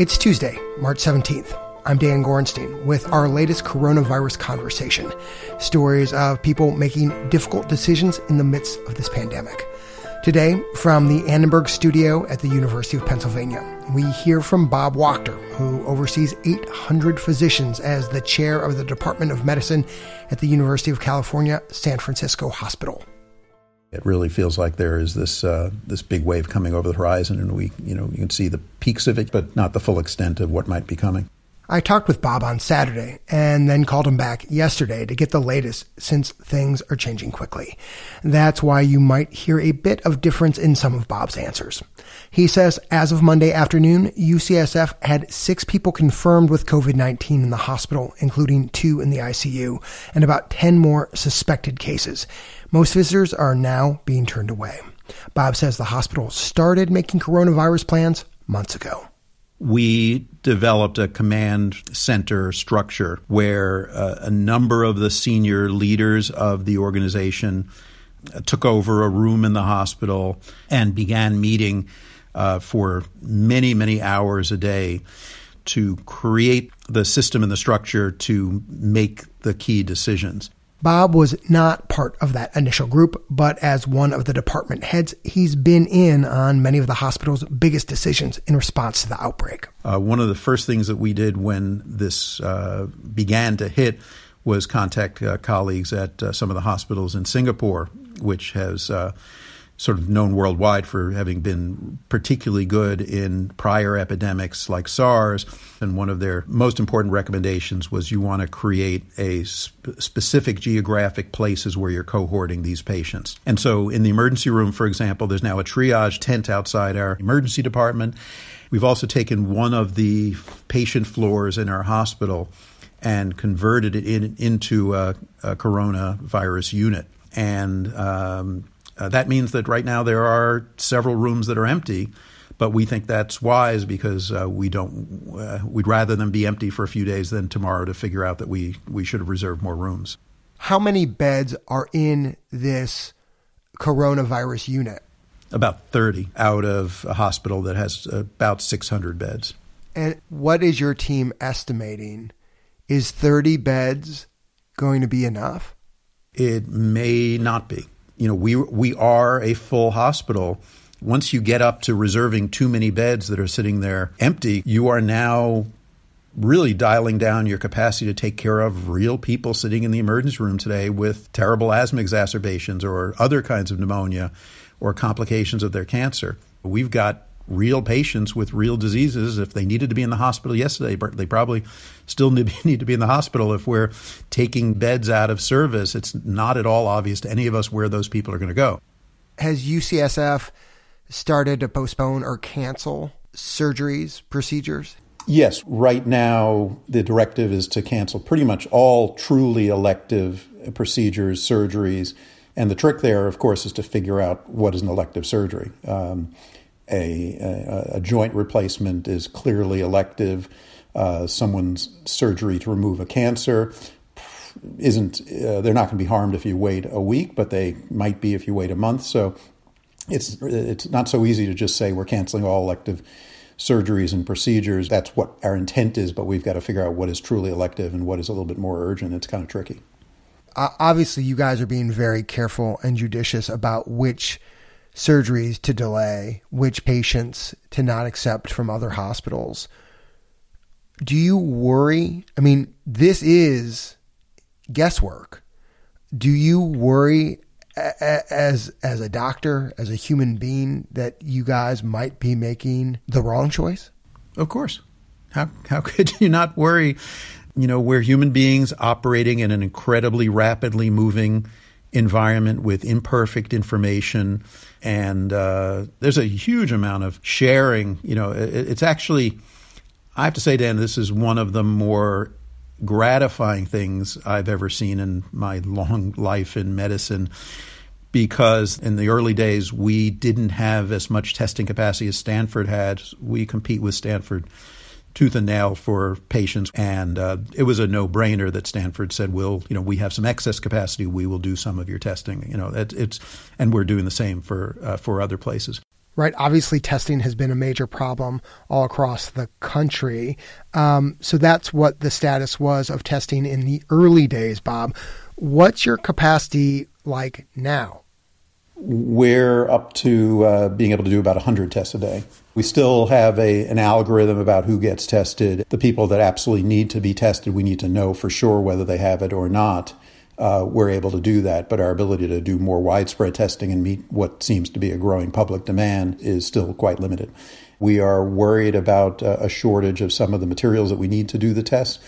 It's Tuesday, March 17th. I'm Dan Gorenstein with our latest coronavirus conversation stories of people making difficult decisions in the midst of this pandemic. Today, from the Annenberg studio at the University of Pennsylvania, we hear from Bob Wachter, who oversees 800 physicians as the chair of the Department of Medicine at the University of California, San Francisco Hospital. It really feels like there is this uh, this big wave coming over the horizon, and we, you know, you can see the peaks of it, but not the full extent of what might be coming. I talked with Bob on Saturday and then called him back yesterday to get the latest since things are changing quickly. That's why you might hear a bit of difference in some of Bob's answers. He says as of Monday afternoon, UCSF had six people confirmed with COVID-19 in the hospital, including two in the ICU, and about 10 more suspected cases. Most visitors are now being turned away. Bob says the hospital started making coronavirus plans months ago we developed a command center structure where uh, a number of the senior leaders of the organization uh, took over a room in the hospital and began meeting uh, for many, many hours a day to create the system and the structure to make the key decisions. Bob was not part of that initial group, but as one of the department heads, he's been in on many of the hospital's biggest decisions in response to the outbreak. Uh, one of the first things that we did when this uh, began to hit was contact uh, colleagues at uh, some of the hospitals in Singapore, which has uh, sort of known worldwide for having been particularly good in prior epidemics like SARS. And one of their most important recommendations was you want to create a sp- specific geographic places where you're cohorting these patients. And so in the emergency room, for example, there's now a triage tent outside our emergency department. We've also taken one of the patient floors in our hospital and converted it in, into a, a coronavirus unit. And um, uh, that means that right now there are several rooms that are empty, but we think that's wise because uh, we don't. Uh, we'd rather them be empty for a few days than tomorrow to figure out that we we should have reserved more rooms. How many beds are in this coronavirus unit? About 30 out of a hospital that has about 600 beds. And what is your team estimating? Is 30 beds going to be enough? It may not be you know, we we are a full hospital. Once you get up to reserving too many beds that are sitting there empty, you are now really dialing down your capacity to take care of real people sitting in the emergency room today with terrible asthma exacerbations or other kinds of pneumonia or complications of their cancer. We've got real patients with real diseases. If they needed to be in the hospital yesterday, but they probably still need to be in the hospital. If we're taking beds out of service, it's not at all obvious to any of us where those people are going to go. Has UCSF started to postpone or cancel surgeries, procedures? Yes, right now the directive is to cancel pretty much all truly elective procedures, surgeries. And the trick there, of course, is to figure out what is an elective surgery. Um, a, a, a joint replacement is clearly elective. Uh, someone's surgery to remove a cancer isn't uh, they're not going to be harmed if you wait a week, but they might be if you wait a month. So it's it's not so easy to just say we're canceling all elective surgeries and procedures. That's what our intent is, but we've got to figure out what is truly elective and what is a little bit more urgent. It's kind of tricky. Obviously, you guys are being very careful and judicious about which surgeries to delay, which patients to not accept from other hospitals. Do you worry? I mean, this is guesswork. Do you worry as as a doctor, as a human being that you guys might be making the wrong choice? Of course. How how could you not worry? You know, we're human beings operating in an incredibly rapidly moving environment with imperfect information and uh, there's a huge amount of sharing. You know, it, it's actually, I have to say, Dan, this is one of the more gratifying things I've ever seen in my long life in medicine. Because in the early days, we didn't have as much testing capacity as Stanford had. We compete with Stanford tooth and nail for patients. And uh, it was a no brainer that Stanford said, "We'll, you know, we have some excess capacity. We will do some of your testing." You know, it, it's and we're doing the same for uh, for other places. right? Obviously, testing has been a major problem all across the country. Um, so that's what the status was of testing in the early days, Bob. What's your capacity like now? We're up to uh, being able to do about 100 tests a day. We still have a, an algorithm about who gets tested. The people that absolutely need to be tested, we need to know for sure whether they have it or not. Uh, we're able to do that, but our ability to do more widespread testing and meet what seems to be a growing public demand is still quite limited. We are worried about uh, a shortage of some of the materials that we need to do the test.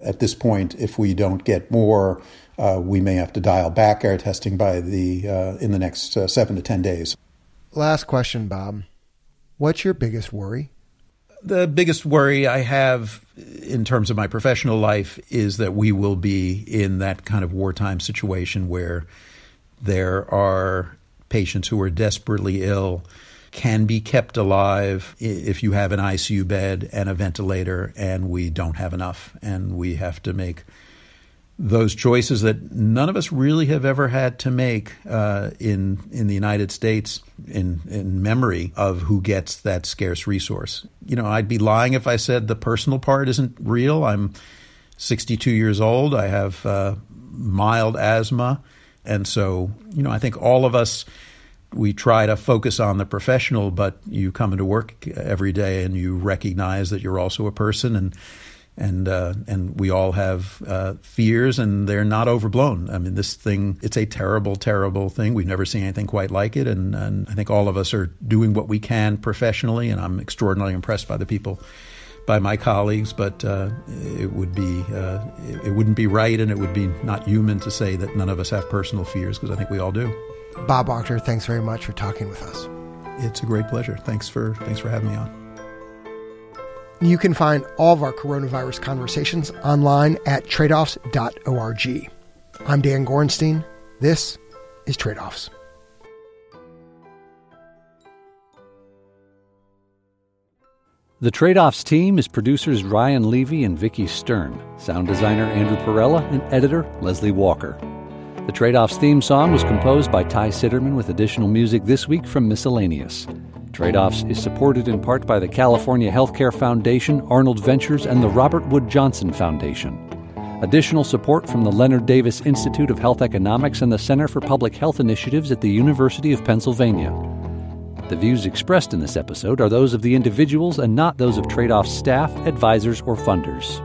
At this point, if we don't get more, uh, we may have to dial back our testing by the uh, in the next uh, seven to ten days. Last question, Bob. What's your biggest worry? The biggest worry I have in terms of my professional life is that we will be in that kind of wartime situation where there are patients who are desperately ill can be kept alive if you have an ICU bed and a ventilator, and we don't have enough, and we have to make those choices that none of us really have ever had to make uh, in in the United States in in memory of who gets that scarce resource. You know, I'd be lying if I said the personal part isn't real. I'm 62 years old. I have uh, mild asthma, and so you know, I think all of us we try to focus on the professional, but you come into work every day and you recognize that you're also a person and and uh, and we all have uh, fears, and they're not overblown. I mean, this thing it's a terrible, terrible thing. We've never seen anything quite like it, and, and I think all of us are doing what we can professionally, and I'm extraordinarily impressed by the people. By my colleagues, but uh, it would be uh, it wouldn't be right, and it would be not human to say that none of us have personal fears because I think we all do. Bob Wachter, thanks very much for talking with us. It's a great pleasure. Thanks for thanks for having me on. You can find all of our coronavirus conversations online at tradeoffs.org. I'm Dan Gorenstein. This is Tradeoffs. The Tradeoffs team is producers Ryan Levi and Vicky Stern, sound designer Andrew Perella, and editor Leslie Walker. The Tradeoffs theme song was composed by Ty Citerman with additional music this week from Miscellaneous. Tradeoffs is supported in part by the California Healthcare Foundation, Arnold Ventures, and the Robert Wood Johnson Foundation. Additional support from the Leonard Davis Institute of Health Economics and the Center for Public Health Initiatives at the University of Pennsylvania. The views expressed in this episode are those of the individuals and not those of Tradeoffs staff, advisors, or funders.